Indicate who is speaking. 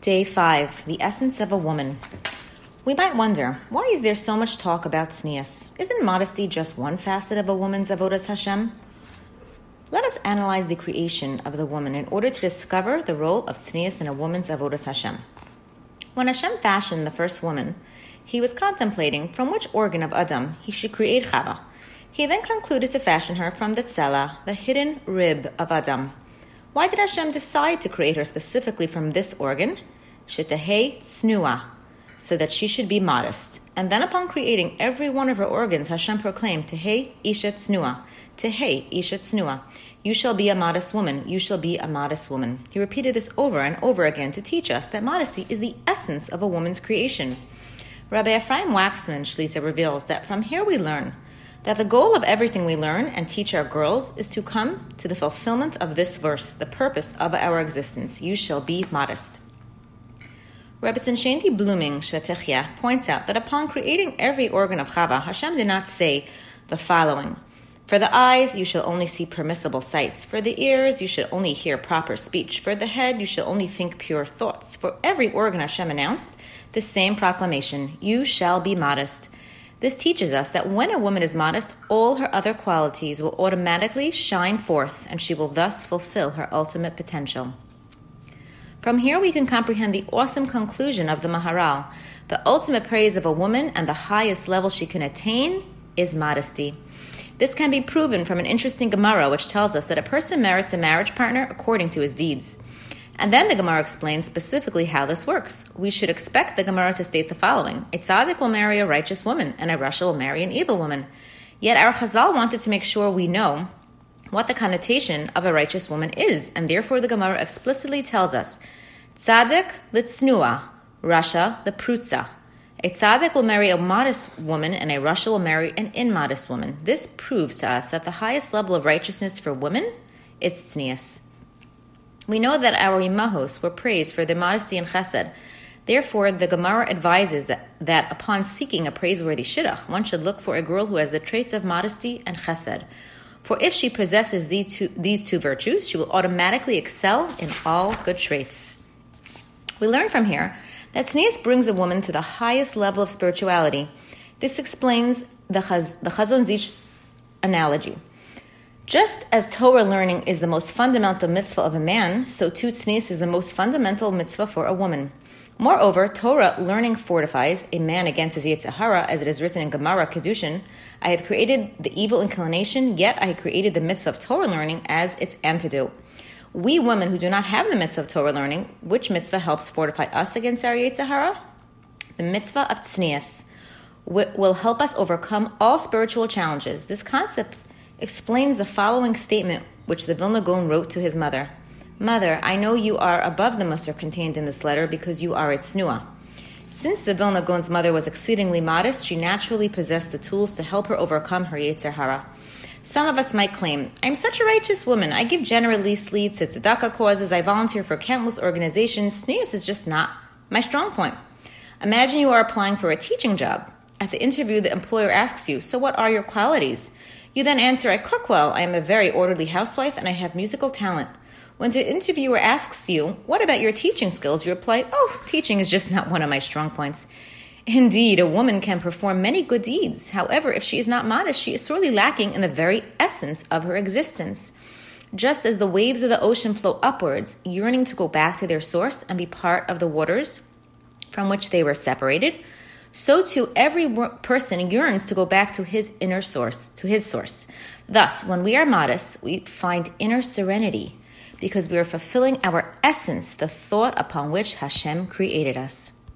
Speaker 1: Day 5 The Essence of a Woman. We might wonder, why is there so much talk about tznius? Isn't modesty just one facet of a woman's avodas Hashem? Let us analyze the creation of the woman in order to discover the role of tznius in a woman's avodas Hashem. When Hashem fashioned the first woman, he was contemplating from which organ of Adam he should create Chava. He then concluded to fashion her from the tzela, the hidden rib of Adam. Why did Hashem decide to create her specifically from this organ? Shetahei tsnua, so that she should be modest. And then upon creating every one of her organs, Hashem proclaimed, Tehei isha tsnua, Tehei isha tsnua. You shall be a modest woman. You shall be a modest woman. He repeated this over and over again to teach us that modesty is the essence of a woman's creation. Rabbi Ephraim Wachsman Shlita reveals that from here we learn that the goal of everything we learn and teach our girls is to come to the fulfillment of this verse, the purpose of our existence. You shall be modest. Rebbetzin Shanti Blooming Shetechia points out that upon creating every organ of Chava, Hashem did not say the following. For the eyes, you shall only see permissible sights. For the ears, you should only hear proper speech. For the head, you shall only think pure thoughts. For every organ Hashem announced the same proclamation You shall be modest. This teaches us that when a woman is modest, all her other qualities will automatically shine forth, and she will thus fulfill her ultimate potential. From here, we can comprehend the awesome conclusion of the Maharal. The ultimate praise of a woman and the highest level she can attain is modesty. This can be proven from an interesting Gemara, which tells us that a person merits a marriage partner according to his deeds. And then the Gemara explains specifically how this works. We should expect the Gemara to state the following A tzaddik will marry a righteous woman, and a rasha will marry an evil woman. Yet our Chazal wanted to make sure we know what the connotation of a righteous woman is, and therefore the Gemara explicitly tells us tzaddik litznua, rasha the prutza. A tzaddik will marry a modest woman, and a rasha will marry an immodest woman. This proves to us that the highest level of righteousness for women is tznius. We know that our imahos were praised for their modesty and chesed. Therefore, the Gemara advises that, that upon seeking a praiseworthy shidduch, one should look for a girl who has the traits of modesty and chesed. For if she possesses these two, these two virtues, she will automatically excel in all good traits. We learn from here that tznius brings a woman to the highest level of spirituality. This explains the, Chaz, the Chazon Ish analogy. Just as Torah learning is the most fundamental mitzvah of a man, so too tznius is the most fundamental mitzvah for a woman. Moreover, Torah learning fortifies a man against his Yetzer Hara, as it is written in Gemara Kedushin. I have created the evil inclination, yet I created the mitzvah of Torah learning as its antidote. We women who do not have the mitzvah of Torah learning, which mitzvah helps fortify us against our Yetzer Hara? The mitzvah of tznius will help us overcome all spiritual challenges. This concept explains the following statement which the Vilna Gaon wrote to his mother. Mother, I know you are above the mussar contained in this letter because you are its snua. Since the Vilna Gaon's mother was exceedingly modest, she naturally possessed the tools to help her overcome her Yetzer Hara. Some of us might claim, I'm such a righteous woman. I give generously to tzedakah causes. I volunteer for countless organizations. Tznius is just not my strong point. Imagine you are applying for a teaching job. At the interview, the employer asks you, So what are your qualities? You then answer, I cook well, I am a very orderly housewife, and I have musical talent. When the interviewer asks you, What about your teaching skills? you reply, Oh, teaching is just not one of my strong points. Indeed, a woman can perform many good deeds. However, if she is not modest, she is sorely lacking in the very essence of her existence. Just as the waves of the ocean flow upwards, yearning to go back to their source and be part of the waters from which they were separated, so too every person yearns to go back to his inner source, to his source. Thus, when we are modest, we find inner serenity because we are fulfilling our essence, the thought upon which Hashem created us.